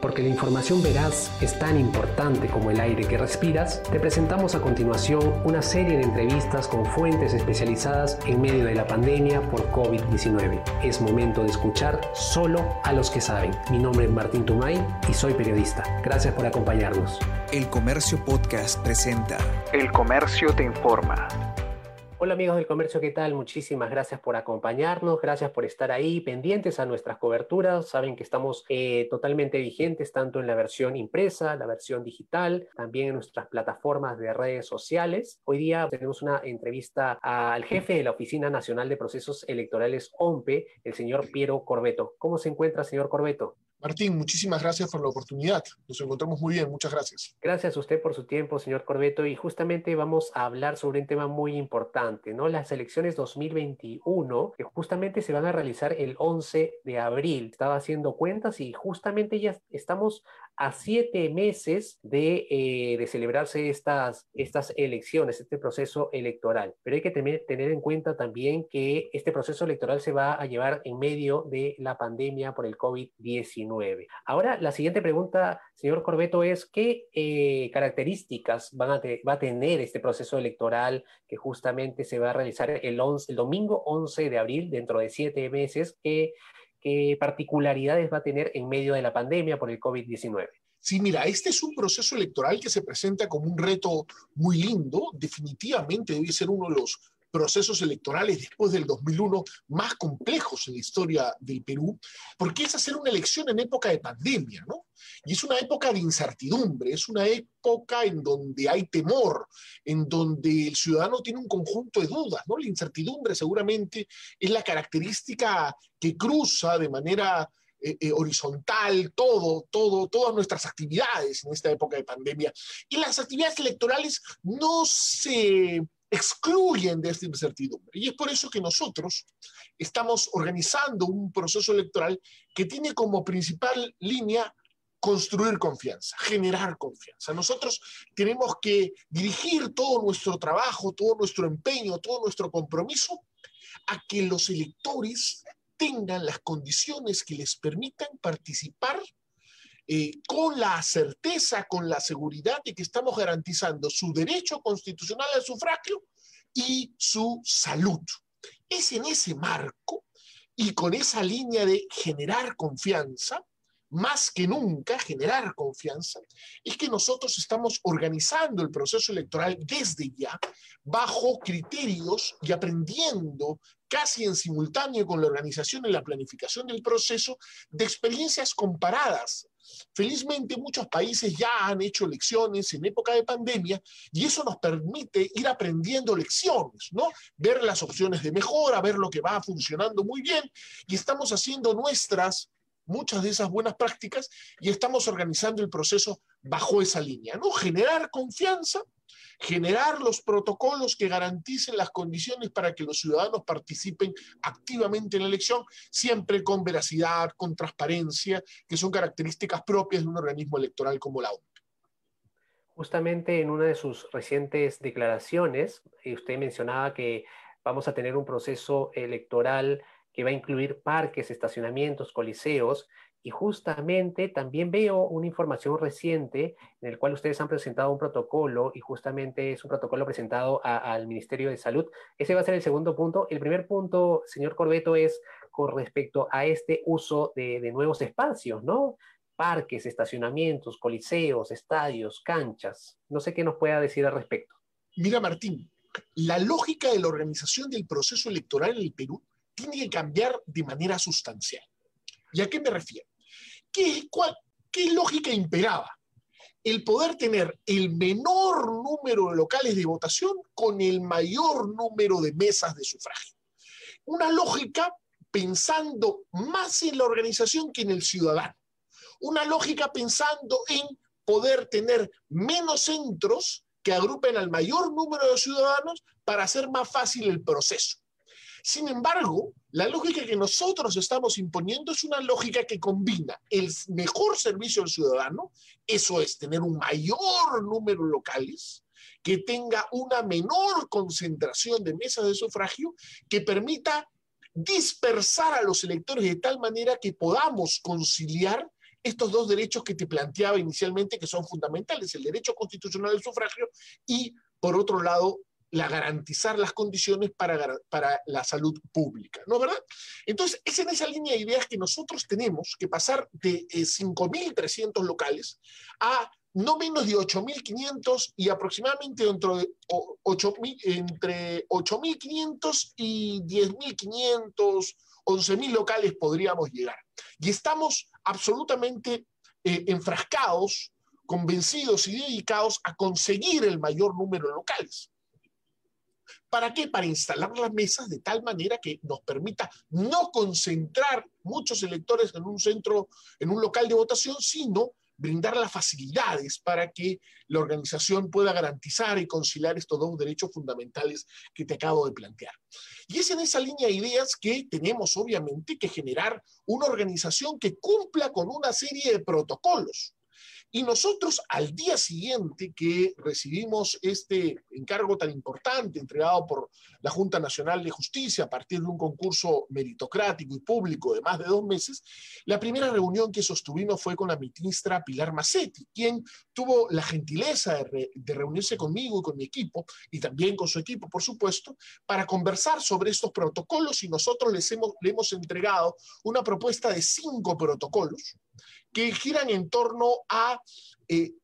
Porque la información veraz es tan importante como el aire que respiras, te presentamos a continuación una serie de entrevistas con fuentes especializadas en medio de la pandemia por COVID-19. Es momento de escuchar solo a los que saben. Mi nombre es Martín Tumay y soy periodista. Gracias por acompañarnos. El Comercio Podcast presenta El Comercio te informa. Hola amigos del comercio, ¿qué tal? Muchísimas gracias por acompañarnos, gracias por estar ahí pendientes a nuestras coberturas. Saben que estamos eh, totalmente vigentes tanto en la versión impresa, la versión digital, también en nuestras plataformas de redes sociales. Hoy día tenemos una entrevista al jefe de la Oficina Nacional de Procesos Electorales OMPE, el señor Piero Corbeto. ¿Cómo se encuentra, señor Corbeto? Martín, muchísimas gracias por la oportunidad. Nos encontramos muy bien, muchas gracias. Gracias a usted por su tiempo, señor Corbeto. Y justamente vamos a hablar sobre un tema muy importante, ¿no? Las elecciones 2021, que justamente se van a realizar el 11 de abril. Estaba haciendo cuentas y justamente ya estamos a siete meses de, eh, celebrarse estas, estas elecciones, este proceso electoral. Pero hay que tener en cuenta también que este proceso electoral se va a llevar en medio de la pandemia por el COVID-19. Ahora, la siguiente pregunta, señor Corbeto, es qué eh, características va a tener este proceso electoral que justamente se va a realizar el, domingo 11 de abril, dentro de siete meses, ¿qué, qué particularidades va a tener en medio de la pandemia por el COVID-19. Sí, mira, este es un proceso electoral que se presenta como un reto muy lindo, definitivamente debe ser uno de los procesos electorales después del 2001 más complejos en la historia del Perú, porque es hacer una elección en época de pandemia, ¿no? Y es una época de incertidumbre, es una época en donde hay temor, en donde el ciudadano tiene un conjunto de dudas, ¿no? La incertidumbre seguramente es la característica que cruza de manera eh, eh, horizontal todo, todo, todas nuestras actividades en esta época de pandemia. Y las actividades electorales no se excluyen de esta incertidumbre. Y es por eso que nosotros estamos organizando un proceso electoral que tiene como principal línea construir confianza, generar confianza. Nosotros tenemos que dirigir todo nuestro trabajo, todo nuestro empeño, todo nuestro compromiso a que los electores tengan las condiciones que les permitan participar eh, con la certeza, con la seguridad de que estamos garantizando su derecho constitucional al sufragio y su salud. Es en ese marco y con esa línea de generar confianza, más que nunca generar confianza, es que nosotros estamos organizando el proceso electoral desde ya, bajo criterios y aprendiendo casi en simultáneo con la organización y la planificación del proceso de experiencias comparadas Felizmente muchos países ya han hecho elecciones en época de pandemia y eso nos permite ir aprendiendo lecciones, ¿no? Ver las opciones de mejora, ver lo que va funcionando muy bien y estamos haciendo nuestras muchas de esas buenas prácticas y estamos organizando el proceso bajo esa línea, ¿no? Generar confianza generar los protocolos que garanticen las condiciones para que los ciudadanos participen activamente en la elección, siempre con veracidad, con transparencia, que son características propias de un organismo electoral como la OMP. Justamente en una de sus recientes declaraciones, eh, usted mencionaba que vamos a tener un proceso electoral que va a incluir parques, estacionamientos, coliseos, y justamente también veo una información reciente en el cual ustedes han presentado un protocolo y justamente es un protocolo presentado al Ministerio de Salud. Ese va a ser el segundo punto. El primer punto, señor Corbeto, es con respecto a este uso de, de nuevos espacios, ¿no? Parques, estacionamientos, coliseos, estadios, canchas. No sé qué nos pueda decir al respecto. Mira, Martín, la lógica de la organización del proceso electoral en el Perú tiene que cambiar de manera sustancial. ¿Y a qué me refiero? ¿Qué, lógica imperaba? El poder tener el menor número de locales de votación con el mayor número de mesas de sufragio. Una lógica pensando más en la organización que en el ciudadano. Una lógica pensando en poder tener menos centros que agrupen al mayor número de ciudadanos para hacer más fácil el proceso. Sin embargo, la lógica que nosotros estamos imponiendo es una lógica que combina el mejor servicio al ciudadano, eso es tener un mayor número de locales, que tenga una menor concentración de mesas de sufragio, que permita dispersar a los electores de tal manera que podamos conciliar estos dos derechos que te planteaba inicialmente que son fundamentales, el derecho constitucional al sufragio y, por otro lado, la garantizar las condiciones para, para la salud pública, ¿no verdad? Entonces, es en esa línea de ideas que nosotros tenemos que pasar de 5.300 eh, locales a no menos de 8.500 y aproximadamente dentro de 8, entre 8.500 y 10.500, 11.000 locales podríamos llegar. Y estamos absolutamente eh, enfrascados, convencidos y dedicados a conseguir el mayor número de locales. ¿Para qué? Para instalar las mesas de tal manera que nos permita no concentrar muchos electores en un centro, en un local de votación, sino brindar las facilidades para que la organización pueda garantizar y conciliar estos dos derechos fundamentales que te acabo de plantear. Y es en esa línea de ideas que tenemos obviamente que generar una organización que cumpla con una serie de protocolos y nosotros al día siguiente que recibimos este encargo tan importante entregado por la Junta Nacional de Justicia a partir de un concurso meritocrático y público de más de dos meses, la primera reunión que sostuvimos fue con la ministra Pilar Massetti, quien tuvo la gentileza de, reunirse conmigo y con mi equipo, y también con su equipo, por supuesto, para conversar sobre estos protocolos y nosotros les le hemos entregado una propuesta de cinco protocolos que giran en torno a eh,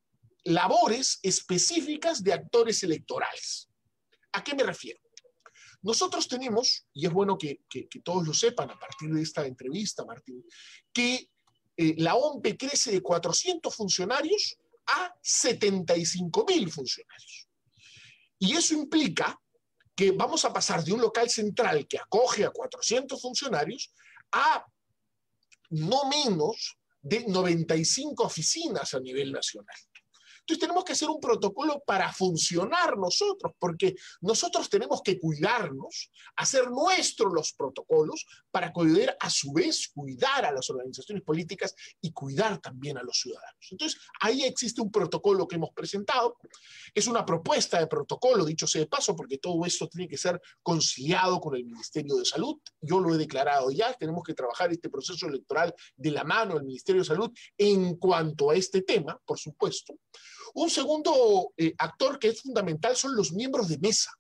labores específicas de actores electorales. ¿A qué me refiero? Nosotros tenemos, y es bueno que, todos lo sepan a partir de esta entrevista, Martín, que eh, la OMP crece de 400 funcionarios a 75 mil funcionarios. Y eso implica que vamos a pasar de un local central que acoge a 400 funcionarios a no menos de 95 oficinas a nivel nacional. Entonces tenemos que hacer un protocolo para funcionar nosotros, porque nosotros tenemos que cuidarnos, hacer nuestros los protocolos para poder a su vez cuidar a las organizaciones políticas y cuidar también a los ciudadanos. Entonces ahí existe un protocolo que hemos presentado, es una propuesta de protocolo, dicho sea de paso, porque todo esto tiene que ser conciliado con el Ministerio de Salud. Yo lo he declarado ya, tenemos que trabajar este proceso electoral de la mano del Ministerio de Salud en cuanto a este tema, por supuesto. Un segundo eh, actor que es fundamental son los miembros de mesa.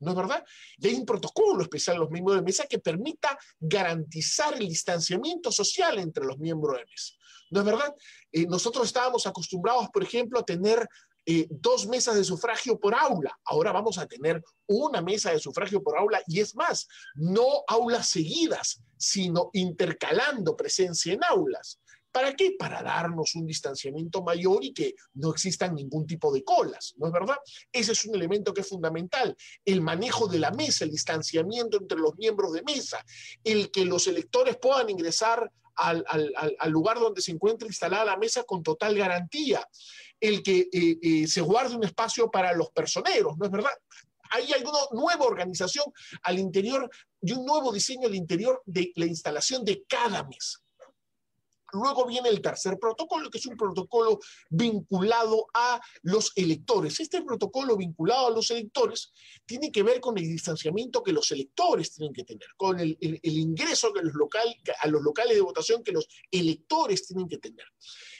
¿No es verdad? Y hay un protocolo especial a los miembros de mesa que permita garantizar el distanciamiento social entre los miembros de mesa. ¿No es verdad? Eh, nosotros estábamos acostumbrados, por ejemplo, a tener eh, dos mesas de sufragio por aula. Ahora vamos a tener una mesa de sufragio por aula y es más, no aulas seguidas, sino intercalando presencia en aulas. ¿Para qué? Para darnos un distanciamiento mayor y que no existan ningún tipo de colas, ¿no es verdad? Ese es un elemento que es fundamental. El manejo de la mesa, el distanciamiento entre los miembros de mesa, el que los electores puedan ingresar al, lugar donde se encuentra instalada la mesa con total garantía, el que eh, eh, se guarde un espacio para los personeros, ¿no es verdad? hay alguna nueva organización al interior y un nuevo diseño al interior de la instalación de cada mesa. Luego viene el tercer protocolo, que es un protocolo vinculado a los electores. Este protocolo vinculado a los electores tiene que ver con el distanciamiento que los electores tienen que tener, con el, ingreso a los locales de votación que los electores tienen que tener.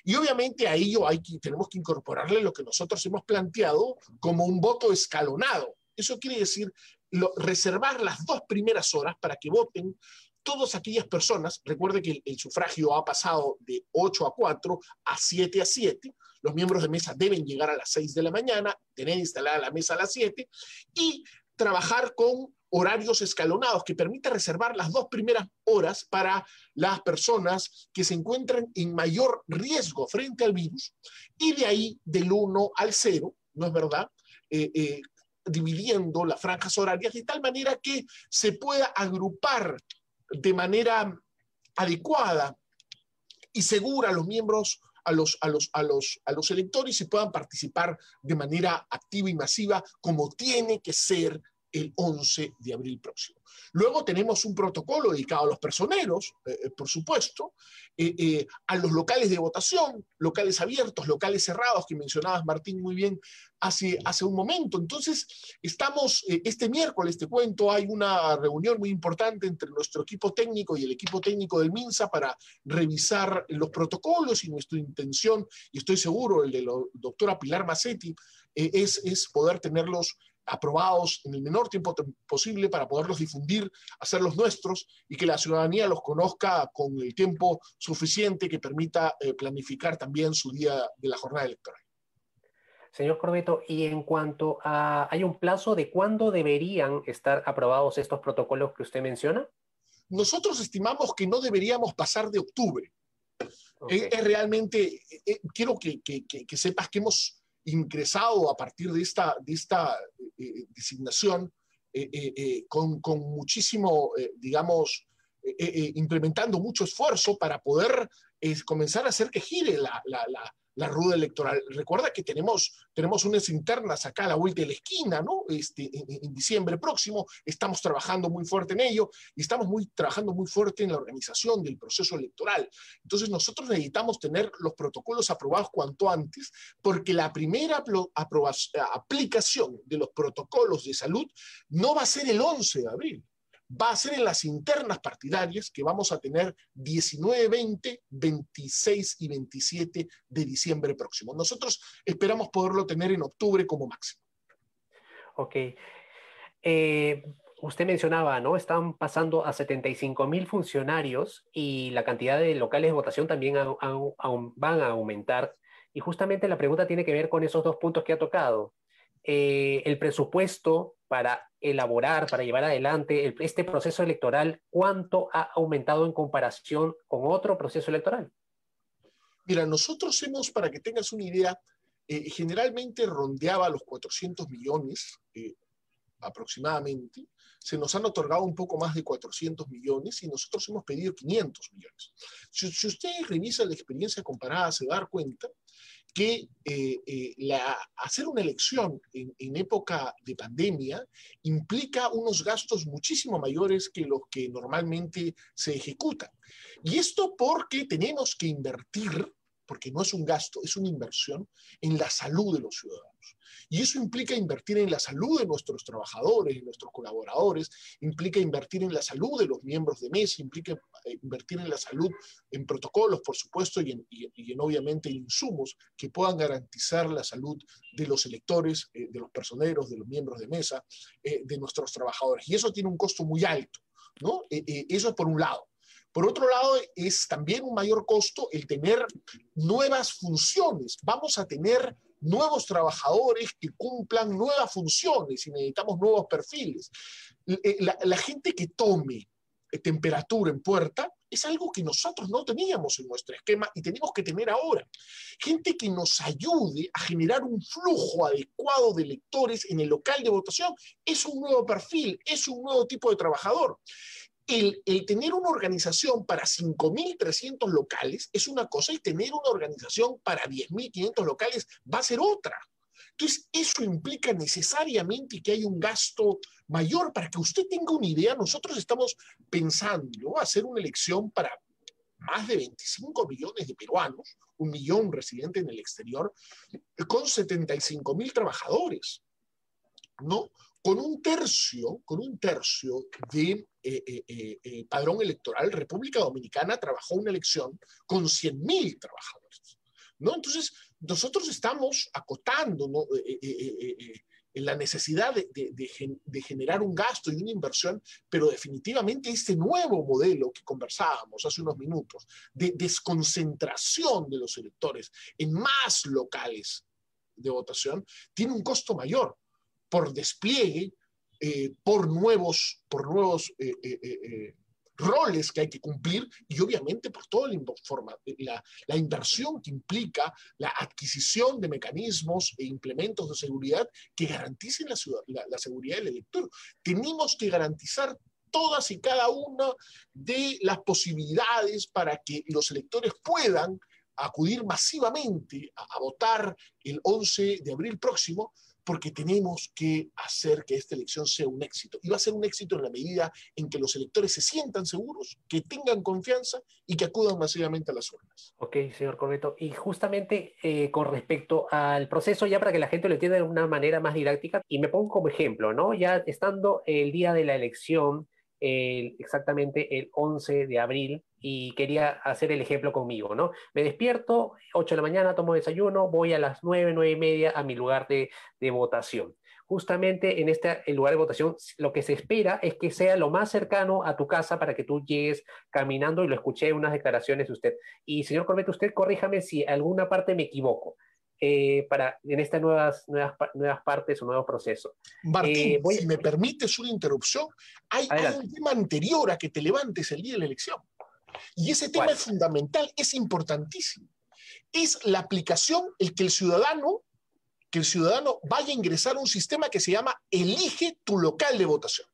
Y obviamente a ello hay que, tenemos que incorporarle lo que nosotros hemos planteado como un voto escalonado. Eso quiere decir reservar las dos primeras horas para que voten todas aquellas personas, recuerde que el, sufragio ha pasado de 8 a 4 a 7 a 7, los miembros de mesa deben llegar a las 6 de la mañana, tener instalada la mesa a las 7 y trabajar con horarios escalonados que permita reservar las dos primeras horas para las personas que se encuentran en mayor riesgo frente al virus y de ahí del 1 al 0, ¿no es verdad? Eh, eh, dividiendo las franjas horarias de tal manera que se pueda agrupar de manera adecuada y segura a los miembros, a los, a los, a los, a los electores y puedan participar de manera activa y masiva como tiene que ser el 11 de abril próximo. Luego tenemos un protocolo dedicado a los personeros, eh, eh, por supuesto, eh, a los locales de votación, locales abiertos, locales cerrados, que mencionabas, Martín, muy bien hace, hace un momento. Entonces, estamos, este miércoles, te cuento, hay una reunión muy importante entre nuestro equipo técnico y el equipo técnico del MINSA para revisar los protocolos y nuestra intención, y estoy seguro, el de la doctora Pilar Massetti, es, es poder tenerlos aprobados en el menor tiempo posible para poderlos difundir, hacerlos nuestros y que la ciudadanía los conozca con el tiempo suficiente que permita eh, planificar también su día de la jornada electoral. Señor Corbeto, y en cuanto a, ¿hay un plazo de cuándo deberían estar aprobados estos protocolos que usted menciona? Nosotros estimamos que no deberíamos pasar de octubre. Es, realmente, eh, quiero que, que, que sepas que hemos ingresado a partir de esta, eh, eh, designación eh, con, muchísimo, digamos, implementando mucho esfuerzo para poder comenzar a hacer que gire la rueda electoral. Recuerda que tenemos, tenemos unas internas acá a la vuelta de la esquina, ¿no? Este, en, diciembre próximo, estamos trabajando muy fuerte en ello y estamos muy, trabajando muy fuerte en la organización del proceso electoral. Entonces nosotros necesitamos tener los protocolos aprobados cuanto antes, porque la primera aplicación de los protocolos de salud no va a ser el 11 de abril, va a ser en las internas partidarias que vamos a tener 19, 20, 26 y 27 de diciembre próximo. Nosotros esperamos poderlo tener en octubre como máximo. Ok. Eh, usted mencionaba, ¿no? Están pasando a 75 mil funcionarios y la cantidad de locales de votación también van a aumentar. Y justamente la pregunta tiene que ver con esos dos puntos que ha tocado. Eh, el presupuesto para elaborar, para llevar adelante este proceso electoral, ¿cuánto ha aumentado en comparación con otro proceso electoral? Mira, nosotros hemos, para que tengas una idea, eh, generalmente rondeaba los 400 millones eh, aproximadamente. Se nos han otorgado un poco más de 400 millones y nosotros hemos pedido 500 millones. Si, si ustedes revisan la experiencia comparada, se dar cuenta que eh, eh, hacer una elección en, época de pandemia implica unos gastos muchísimo mayores que los que normalmente se ejecutan. Y esto porque tenemos que invertir, porque no es un gasto, es una inversión en la salud de los ciudadanos. Y eso implica invertir en la salud de nuestros trabajadores, de nuestros colaboradores, implica invertir en la salud de los miembros de mesa, implica eh, invertir en la salud, en protocolos, por supuesto, y en, y en obviamente insumos que puedan garantizar la salud de los electores, eh, de los personeros, de los miembros de mesa, eh, de nuestros trabajadores. Y eso tiene un costo muy alto, ¿no? eso es por un lado. Por otro lado, es también un mayor costo el tener nuevas funciones. Vamos a tener nuevos trabajadores que cumplan nuevas funciones y necesitamos nuevos perfiles. Eh, la, gente que tome eh, temperatura en puerta es algo que nosotros no teníamos en nuestro esquema y tenemos que tener ahora. Gente que nos ayude a generar un flujo adecuado de lectores en el local de votación es un nuevo perfil, es un nuevo tipo de trabajador el, tener una organización para 5.300 locales es una cosa y tener una organización para 10.500 locales va a ser otra. Entonces, eso implica necesariamente que hay un gasto mayor. Para que usted tenga una idea, nosotros estamos pensando hacer una elección para más de 25 millones de peruanos, un millón residentes en el exterior, con 75 mil trabajadores, ¿no? Con un tercio, con un tercio de eh, eh, eh, padrón electoral, República Dominicana trabajó una elección con 100.000 trabajadores. ¿no? Entonces, nosotros estamos acotando ¿no? la necesidad de, de, generar un gasto y una inversión, pero definitivamente este nuevo modelo que conversábamos hace unos minutos, de desconcentración de los electores en más locales de votación, tiene un costo mayor por despliegue, eh, por nuevos, por nuevos eh, eh, roles que hay que cumplir y obviamente por toda la, inversión que implica la adquisición de mecanismos e implementos de seguridad que garanticen la, la seguridad del elector. Tenemos que garantizar todas y cada una de las posibilidades para que los electores puedan acudir masivamente a, a votar el 11 de abril próximo porque tenemos que hacer que esta elección sea un éxito. Y va a ser un éxito en la medida en que los electores se sientan seguros, que tengan confianza y que acudan masivamente a las urnas. Ok, señor Corbeto. Y justamente eh, con respecto al proceso, ya para que la gente lo entienda de una manera más didáctica, y me pongo como ejemplo, ¿no? Ya estando el día de la elección, exactamente el 11 de abril, y quería hacer el ejemplo conmigo, ¿no? Me despierto, 8 de la mañana, tomo desayuno, voy a las 9, 9 y media a mi lugar de, de votación. Justamente en este lugar de votación, lo que se espera es que sea lo más cercano a tu casa para que tú llegues caminando, y lo escuché en unas declaraciones de usted. Y señor Corbett, usted corríjame si alguna parte me equivoco. Eh, para, en estas nuevas, nuevas, nuevas partes o nuevos procesos. Martín, eh, voy... si me permites una interrupción, hay, hay, un tema anterior a que te levantes el día de la elección. Y ese tema es fundamental, es importantísimo. Es la aplicación, el que el ciudadano, que el ciudadano vaya a ingresar a un sistema que se llama Elige tu local de votación.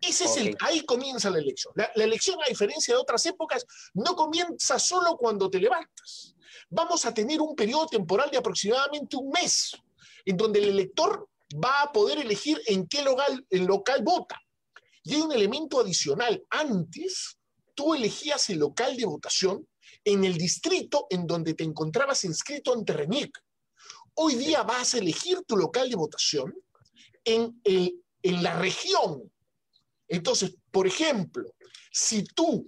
Ese okay. es el, ahí comienza la elección. La, la, elección, a diferencia de otras épocas, no comienza solo cuando te levantas. Vamos a tener un periodo temporal de aproximadamente un mes, en donde el elector va a poder elegir en qué local, el local vota. Y hay un elemento adicional. Antes, tú elegías el local de votación en el distrito en donde te encontrabas inscrito ante RENIEC. Hoy día vas a elegir tu local de votación en, el, en la región. Entonces, por ejemplo, si tú,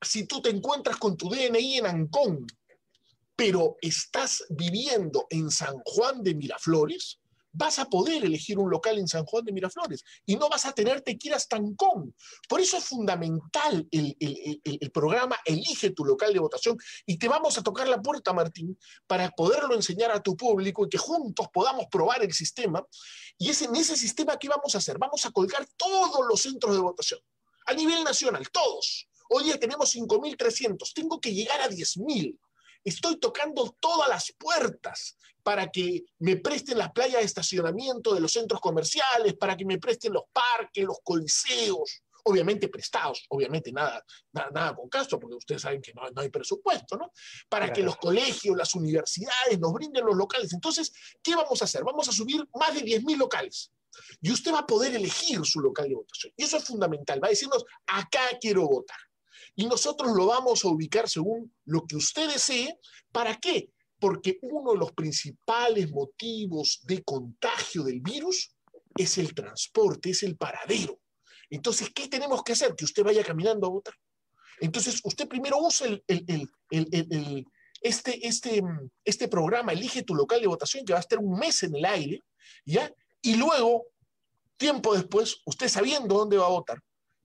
si tú te encuentras con tu DNI en Ancón, pero estás viviendo en San Juan de Miraflores, vas a poder elegir un local en San Juan de Miraflores y no vas a tenerte que ir hasta Ancón. Por eso es fundamental el, el, programa Elige tu local de votación y te vamos a tocar la puerta, Martín, para poderlo enseñar a tu público y que juntos podamos probar el sistema. Y es en ese sistema que vamos a hacer. Vamos a colgar todos los centros de votación a nivel nacional, todos. Hoy día tenemos 5.300, tengo que llegar a 10.000 estoy tocando todas las puertas para que me presten las playas de estacionamiento de los centros comerciales, para que me presten los parques, los coliseos, obviamente prestados, obviamente nada, nada, nada con caso, porque ustedes saben que no, no hay presupuesto, ¿no? Para claro. que los colegios, las universidades nos brinden los locales. Entonces, ¿qué vamos a hacer? Vamos a subir más de 10.000 locales. Y usted va a poder elegir su local de votación. Y eso es fundamental. Va a decirnos, acá quiero votar y nosotros lo vamos a ubicar según lo que usted desee. ¿Para qué? Porque uno de los principales motivos de contagio del virus es el transporte, es el paradero. Entonces, ¿qué tenemos que hacer? Que usted vaya caminando a votar. Entonces, usted primero usa el, este, este, este programa, elige tu local de votación, que va a estar un mes en el aire, ¿ya? Y luego, tiempo después, usted sabiendo dónde va a votar,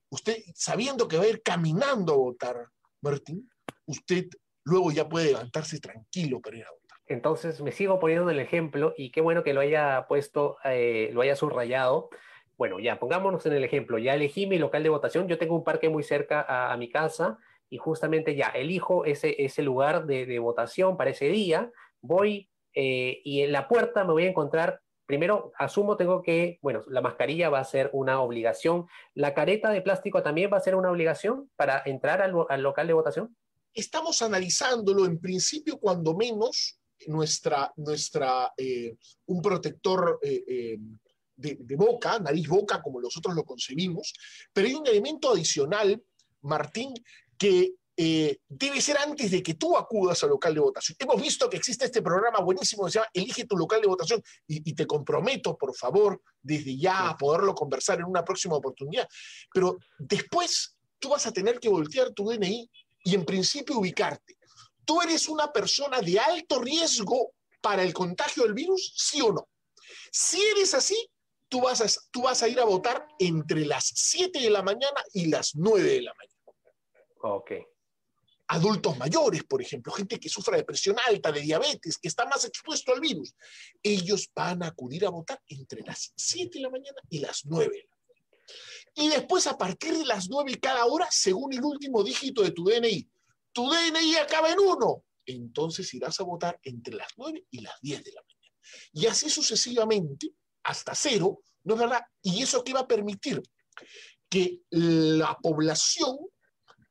usted sabiendo que va a ir caminando a votar, Martín, usted luego ya puede levantarse tranquilo para ir a votar. Entonces me sigo poniendo el ejemplo y qué bueno que lo haya puesto, eh, lo haya subrayado. Bueno, ya pongámonos en el ejemplo, ya elegí mi local de votación, yo tengo un parque muy cerca a, mi casa y justamente ya elijo ese, ese lugar de, de votación para ese día, voy eh, y en la puerta me voy a encontrar primero asumo tengo que, bueno, la mascarilla va a ser una obligación. ¿La careta de plástico también va a ser una obligación para entrar al, al local de votación? Estamos analizándolo en principio, cuando menos, nuestra, nuestra eh, un protector eh, eh, de, de, boca, nariz-boca, como nosotros lo concebimos, pero hay un elemento adicional, Martín, que eh, debe ser antes de que tú acudas al local de votación. Hemos visto que existe este programa buenísimo que se llama Elige tu local de votación y, y te comprometo, por favor, desde ya sí. a poderlo conversar en una próxima oportunidad. Pero después tú vas a tener que voltear tu DNI y en principio ubicarte. ¿Tú eres una persona de alto riesgo para el contagio del virus? ¿Sí o no? Si eres así, tú vas a, tú vas a ir a votar entre las 7 de la mañana y las 9 de la mañana. Ok adultos mayores, por ejemplo, gente que sufra de presión alta, de diabetes, que está más expuesto al virus, ellos van a acudir a votar entre las 7 de la mañana y las 9 de la mañana. Y después, a partir de las 9 y cada hora, según el último dígito de tu DNI, tu DNI acaba en 1, entonces irás a votar entre las 9 y las 10 de la mañana. Y así sucesivamente, hasta cero, ¿no es verdad? Y eso que va a permitir que la población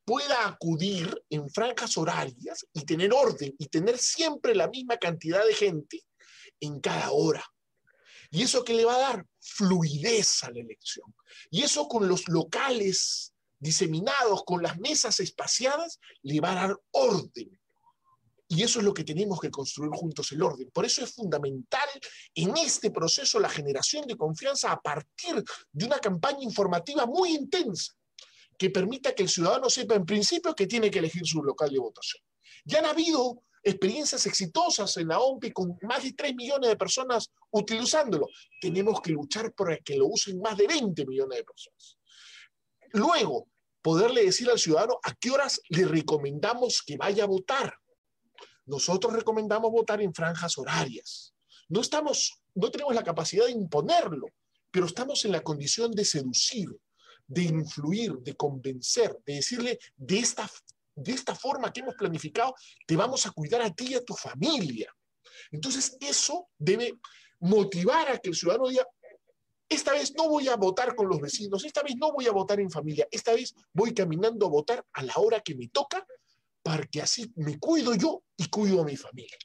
pueda acudir en franjas horarias y tener orden y tener siempre la misma cantidad de gente en cada hora. ¿Y eso qué le va a dar? Fluidez a la elección. Y eso con los locales diseminados, con las mesas espaciadas, le va a dar orden. Y eso es lo que tenemos que construir juntos el orden. Por eso es fundamental en este proceso la generación de confianza a partir de una campaña informativa muy intensa que permita que el ciudadano sepa en principio que tiene que elegir su local de votación. Ya han habido experiencias exitosas en la OMPI con más de 3 millones de personas utilizándolo. Tenemos que luchar para que lo usen más de 20 millones de personas. Luego, poderle decir al ciudadano a qué horas le recomendamos que vaya a votar. Nosotros recomendamos votar en franjas horarias. No estamos, no tenemos la capacidad de imponerlo, pero estamos en la condición de seducir, de influir, de convencer, de decirle de esta, de esta forma que hemos planificado, te vamos a cuidar a ti y a tu familia. Entonces, eso debe motivar a que el ciudadano diga, esta vez no voy a votar con los vecinos, esta vez no voy a votar en familia, esta vez voy caminando a votar a la hora que me toca para que así me cuido yo y cuido a mi familia.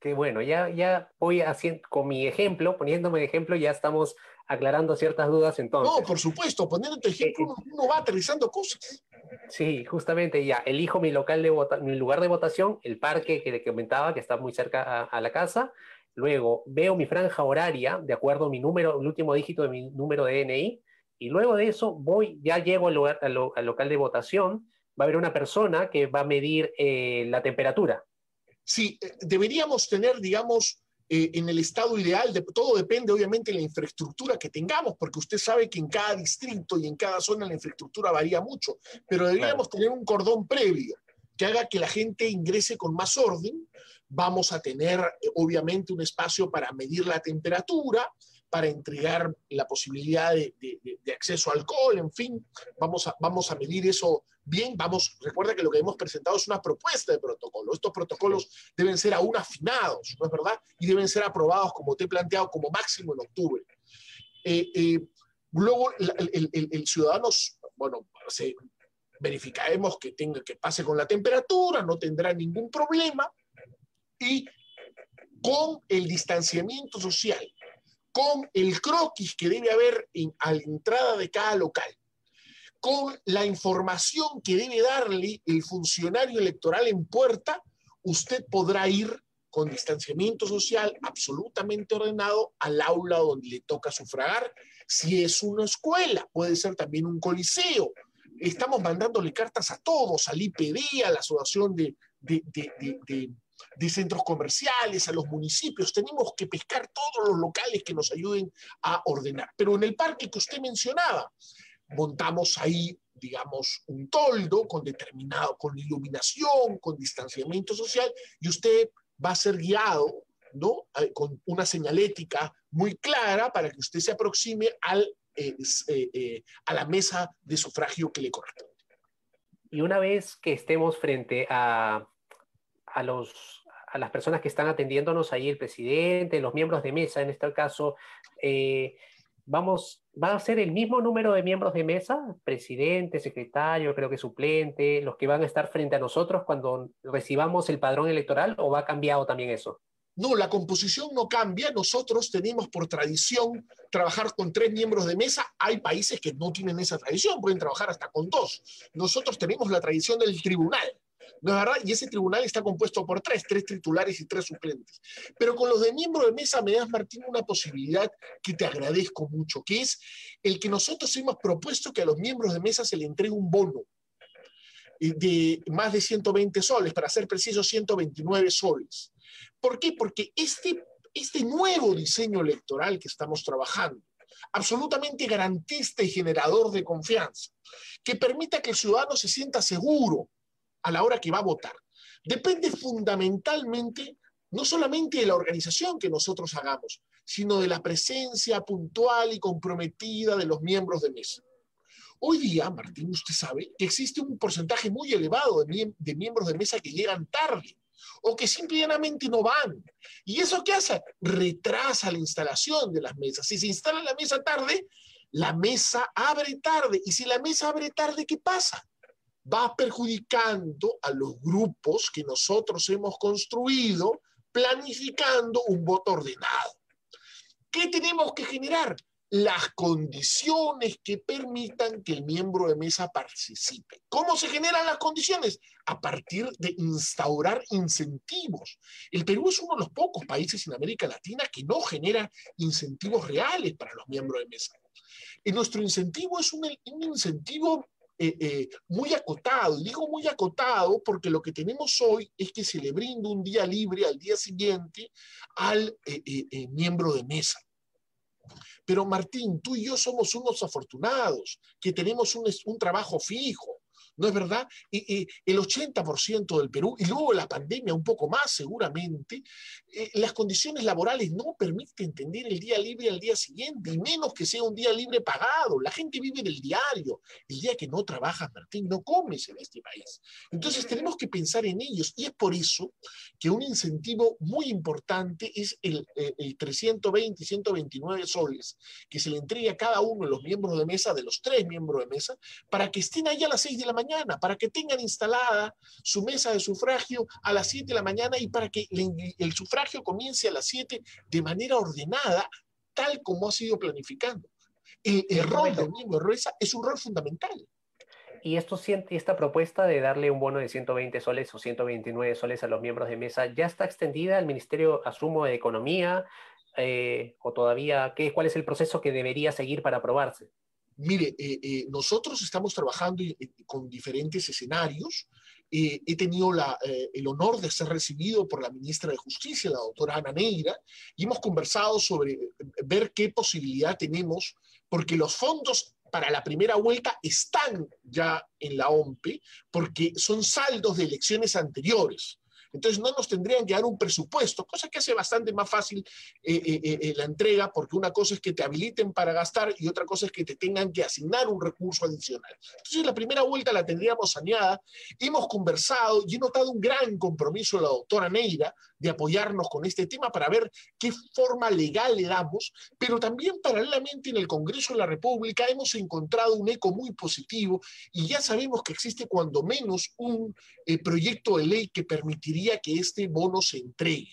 Qué bueno, ya, ya voy haciendo, con mi ejemplo, poniéndome de ejemplo, ya estamos aclarando ciertas dudas entonces. No, por supuesto, poniendo tu ejemplo, eh, uno, va aterrizando cosas. Sí, justamente ya, elijo mi local de vota mi lugar de votación, el parque que le comentaba, que está muy cerca a, la casa, luego veo mi franja horaria, de acuerdo a mi número, el último dígito de mi número de DNI, y luego de eso voy, ya llego al, lugar, al local de votación, va a haber una persona que va a medir eh, la temperatura. Sí, eh, deberíamos tener, digamos, eh, en el estado ideal, de, todo depende obviamente de la infraestructura que tengamos, porque usted sabe que en cada distrito y en cada zona la infraestructura varía mucho, pero deberíamos tener un cordón previo que haga que la gente ingrese con más orden. Vamos a tener obviamente un espacio para medir la temperatura, para entregar la posibilidad de, acceso a alcohol, en fin, vamos a, vamos a medir eso bien. Vamos, recuerda que lo que hemos presentado es una propuesta de protocolo. Estos protocolos deben ser aún afinados, ¿no es verdad? Y deben ser aprobados, como te he planteado, como máximo en octubre. Eh, eh, luego, el, ciudadano, bueno, se, verificaremos que, tenga, que pase con la temperatura, no tendrá ningún problema. Y con el distanciamiento social con el croquis que debe haber a la entrada de cada local, con la información que debe darle el funcionario electoral en puerta, usted podrá ir con distanciamiento social absolutamente ordenado al aula donde le toca sufragar. Si es una escuela, puede ser también un coliseo. Estamos mandándole cartas a todos, al IPD, a la Asociación de, centros comerciales, a los municipios. Tenemos que pescar todos los locales que nos ayuden a ordenar. Pero en el parque que usted mencionaba, montamos ahí, digamos, un toldo con determinado, con iluminación, con distanciamiento social, y usted va a ser guiado, ¿no? Con una señalética muy clara para que usted se aproxime al, eh, eh, eh, a la mesa de sufragio que le corresponde. Y una vez que estemos frente a a, los, a las personas que están atendiéndonos ahí, el presidente, los miembros de mesa, en este caso, eh, vamos, va a ser el mismo número de miembros de mesa, presidente, secretario, creo que suplente, los que van a estar frente a nosotros cuando recibamos el padrón electoral, o va cambiado también eso? No, la composición no cambia. Nosotros tenemos por tradición trabajar con tres miembros de mesa. Hay países que no tienen esa tradición, pueden trabajar hasta con dos. Nosotros tenemos la tradición del tribunal. ¿No es verdad? Y ese tribunal está compuesto por tres, tres titulares y tres suplentes. Pero con los de miembro de mesa me das, Martín, una posibilidad que te agradezco mucho, que es el que nosotros hemos propuesto que a los miembros de mesa se le entregue un bono de más de 120 soles, para ser preciso, 129 soles. ¿Por qué? Porque este, este nuevo diseño electoral que estamos trabajando, absolutamente garantista y generador de confianza, que permita que el ciudadano se sienta seguro a la hora que va a votar. Depende fundamentalmente no solamente de la organización que nosotros hagamos, sino de la presencia puntual y comprometida de los miembros de mesa. Hoy día, Martín, usted sabe que existe un porcentaje muy elevado de, miembros de mesa que llegan tarde o que simplemente no van. ¿Y eso qué hace? Retrasa la instalación de las mesas. Si se instala la mesa tarde, la mesa abre tarde. Y si la mesa abre tarde, ¿qué pasa? Va perjudicando a los grupos que nosotros hemos construido planificando un voto ordenado. ¿Qué tenemos que generar? las condiciones que permitan que el miembro de mesa participe. ¿Cómo se generan las condiciones? A partir de instaurar incentivos. El Perú es uno de los pocos países en América Latina que no genera incentivos reales para los miembros de mesa. Y nuestro incentivo es un, incentivo eh, eh, muy acotado. Digo muy acotado porque lo que tenemos hoy es que se le brinda un día libre al día siguiente al eh, miembro de mesa. Pero Martín, tú y yo somos unos afortunados, que tenemos un trabajo fijo, ¿no es verdad? Y, el 80% del Perú, y luego la pandemia un poco más seguramente, eh, las condiciones laborales no permiten tener el día libre al día siguiente, y menos que sea un día libre pagado. La gente vive del diario. El día que no trabajas, Martín, no comes en este país. Entonces tenemos que pensar en ellos, y es por eso que un incentivo muy importante es el, eh, el 320 y 129 soles que se le entrega a cada uno de los miembros de mesa, de los tres miembros de mesa, para que estén ahí a las 6 de la mañana mañana, para que tengan instalada su mesa de sufragio a las 7 de la mañana y para que el sufragio comience a las 7 de manera ordenada, tal como ha sido planificando. El, rol del miembro de Reza es un rol fundamental. Y esto, esta propuesta de darle un bono de 120 soles o 129 soles a los miembros de mesa ya está extendida al Ministerio, asumo, de Economía, eh, o todavía, ¿qué, ¿cuál es el proceso que debería seguir para aprobarse? Mire, eh, eh, nosotros estamos trabajando con diferentes escenarios. Eh, he tenido el honor de ser recibido por la ministra de Justicia, la doctora Ana Neira, y hemos conversado sobre ver qué posibilidad tenemos, porque los fondos para la primera vuelta están ya en la OMPE, porque son saldos de elecciones anteriores. Entonces no nos tendrían que dar un presupuesto, cosa que hace bastante más fácil eh, eh, eh, la entrega, porque una cosa es que te habiliten para gastar y otra cosa es que te tengan que asignar un recurso adicional. Entonces la primera vuelta la tendríamos saneada. Hemos conversado y he notado un gran compromiso de la doctora Neira de apoyarnos con este tema para ver qué forma legal le damos, pero también paralelamente en el Congreso de la República hemos encontrado un eco muy positivo y ya sabemos que existe cuando menos un proyecto de ley que permitiría que este bono se entregue.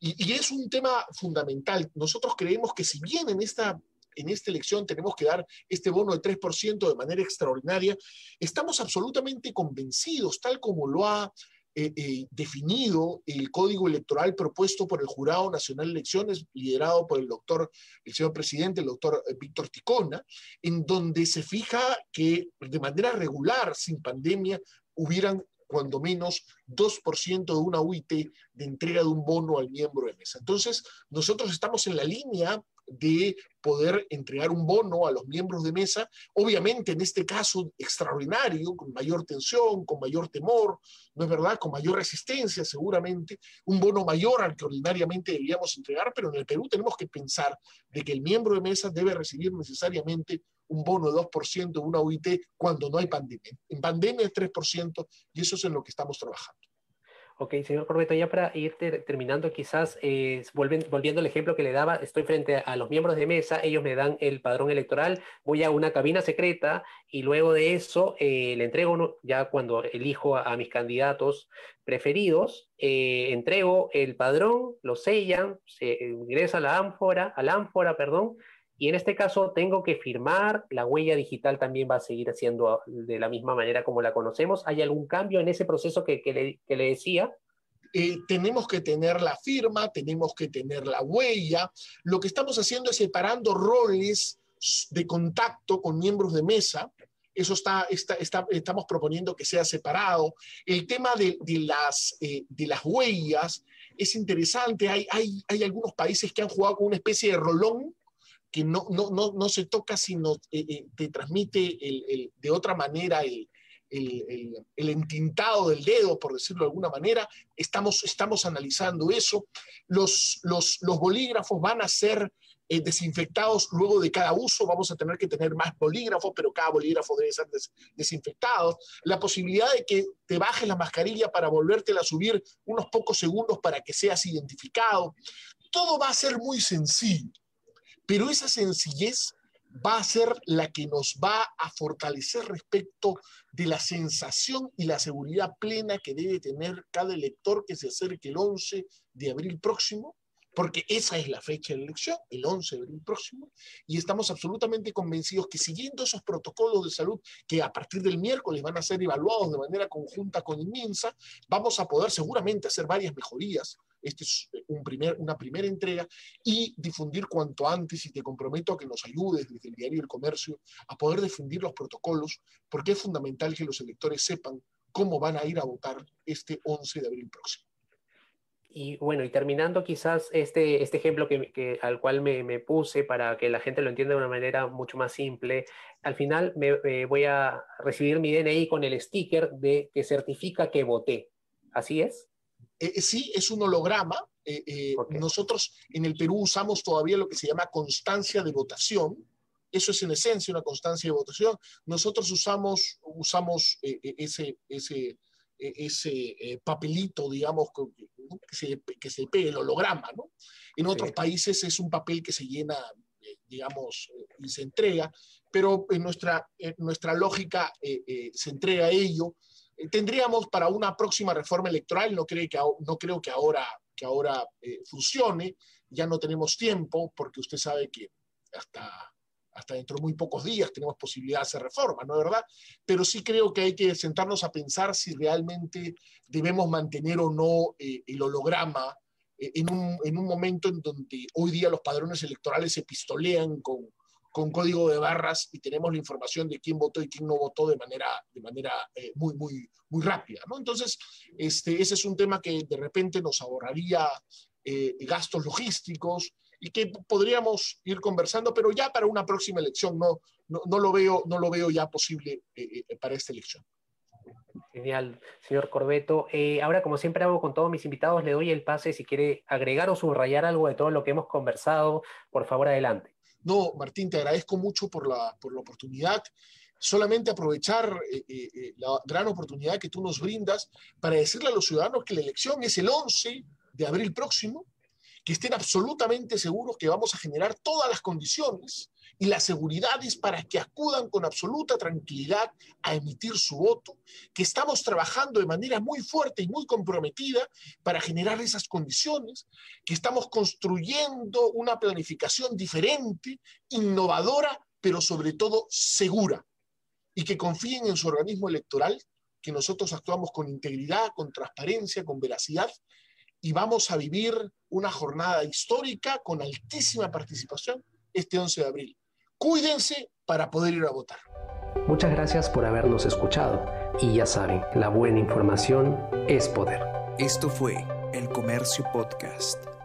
Y, es un tema fundamental. Nosotros creemos que si bien en esta en esta elección tenemos que dar este bono de 3% de manera extraordinaria, estamos absolutamente convencidos, tal como lo ha eh, eh, definido el código electoral propuesto por el Jurado Nacional de Elecciones, liderado por el doctor, el señor presidente, el doctor eh, Víctor Ticona, en donde se fija que de manera regular, sin pandemia, hubieran cuando menos 2% de una UIT de entrega de un bono al miembro de mesa. Entonces, nosotros estamos en la línea de poder entregar un bono a los miembros de mesa, obviamente en este caso extraordinario, con mayor tensión, con mayor temor, ¿no es verdad? Con mayor resistencia seguramente, un bono mayor al que ordinariamente debíamos entregar, pero en el Perú tenemos que pensar de que el miembro de mesa debe recibir necesariamente un bono de 2% de una UIT cuando no hay pandemia. En pandemia es 3% y eso es en lo que estamos trabajando. Ok, señor Corbeto, ya para ir terminando, quizás eh, volviendo al ejemplo que le daba, estoy frente a los miembros de mesa, ellos me dan el padrón electoral, voy a una cabina secreta y luego de eso eh, le entrego, ya cuando elijo a, mis candidatos preferidos, eh, entrego el padrón, lo sellan, se ingresa a la ánfora, a la ánfora, perdón, y en este caso tengo que firmar, la huella digital también va a seguir haciendo de la misma manera como la conocemos. ¿Hay algún cambio en ese proceso que, le, decía? Eh, tenemos que tener la firma, tenemos que tener la huella. Lo que estamos haciendo es separando roles de contacto con miembros de mesa. Eso está, está, estamos proponiendo que sea separado. El tema de, las, eh, de las huellas es interesante. Hay, hay, hay algunos países que han jugado con una especie de rolón que no, no, no, no se toca, sino eh, eh, te transmite el, de otra manera el, el, entintado del dedo, por decirlo de alguna manera. Estamos, estamos analizando eso. Los, los, los bolígrafos van a ser eh, desinfectados luego de cada uso. Vamos a tener que tener más bolígrafos, pero cada bolígrafo debe ser desinfectado. La posibilidad de que te bajes la mascarilla para volvértela a subir unos pocos segundos para que seas identificado. Todo va a ser muy sencillo. Pero esa sencillez va a ser la que nos va a fortalecer respecto de la sensación y la seguridad plena que debe tener cada elector que se acerque el 11 de abril próximo, porque esa es la fecha de elección, el 11 de abril próximo, y estamos absolutamente convencidos que siguiendo esos protocolos de salud que a partir del miércoles van a ser evaluados de manera conjunta con INMINSA, vamos a poder seguramente hacer varias mejorías. Este es un primer, una primera entrega y difundir cuanto antes y te comprometo a que nos ayudes desde el diario El Comercio a poder difundir los protocolos porque es fundamental que los electores sepan cómo van a ir a votar este 11 de abril próximo. Y bueno, y terminando quizás este, este ejemplo que, al cual me, puse para que la gente lo entienda de una manera mucho más simple, al final me, voy a recibir mi DNI con el sticker de que certifica que voté. ¿Así es? Eh, eh, sí, es un holograma. Eh, nosotros en el Perú usamos todavía lo que se llama constancia de votación. Eso es en esencia una constancia de votación. Nosotros usamos, usamos ese, ese, ese papelito, digamos, que se, que se pegue el holograma, ¿no? En otros países es un papel que se llena, digamos, y se entrega, pero en nuestra, en nuestra lógica eh, se entrega ello. Tendríamos para una próxima reforma electoral, no creo que, no creo que ahora, que ahora funcione, ya no tenemos tiempo, porque usted sabe que hasta hasta dentro de muy pocos días tenemos posibilidad de hacer reforma, ¿no es verdad? Pero sí creo que hay que sentarnos a pensar si realmente debemos mantener o no eh, el holograma eh, en, un, en, un, momento en donde hoy día los padrones electorales se pistolean con, con código de barras y tenemos la información de quién votó y quién no votó de manera, de manera eh, muy, muy, muy rápida, ¿no? Entonces, este, ese es un tema que de repente nos ahorraría gastos logísticos, y que podríamos ir conversando, pero ya para una próxima elección no, no, lo, veo, no lo veo ya posible eh, eh, para esta elección. Genial, señor Corbeto. Eh, ahora, como siempre hago con todos mis invitados, le doy el pase si quiere agregar o subrayar algo de todo lo que hemos conversado. Por favor, adelante. No, Martín, te agradezco mucho por la, por la oportunidad. Solamente aprovechar la gran oportunidad que tú nos brindas para decirle a los ciudadanos que la elección es el 11 de abril próximo que estén absolutamente seguros que vamos a generar todas las condiciones y las seguridades para que acudan con absoluta tranquilidad a emitir su voto, que estamos trabajando de manera muy fuerte y muy comprometida para generar esas condiciones, que estamos construyendo una planificación diferente, innovadora, pero sobre todo segura, y que confíen en su organismo electoral, que nosotros actuamos con integridad, con transparencia, con veracidad y vamos a vivir una jornada histórica con altísima participación este 11 de abril. Cuídense para poder ir a votar. Muchas gracias por habernos escuchado y ya saben, la buena información es poder. Esto fue El Comercio Podcast.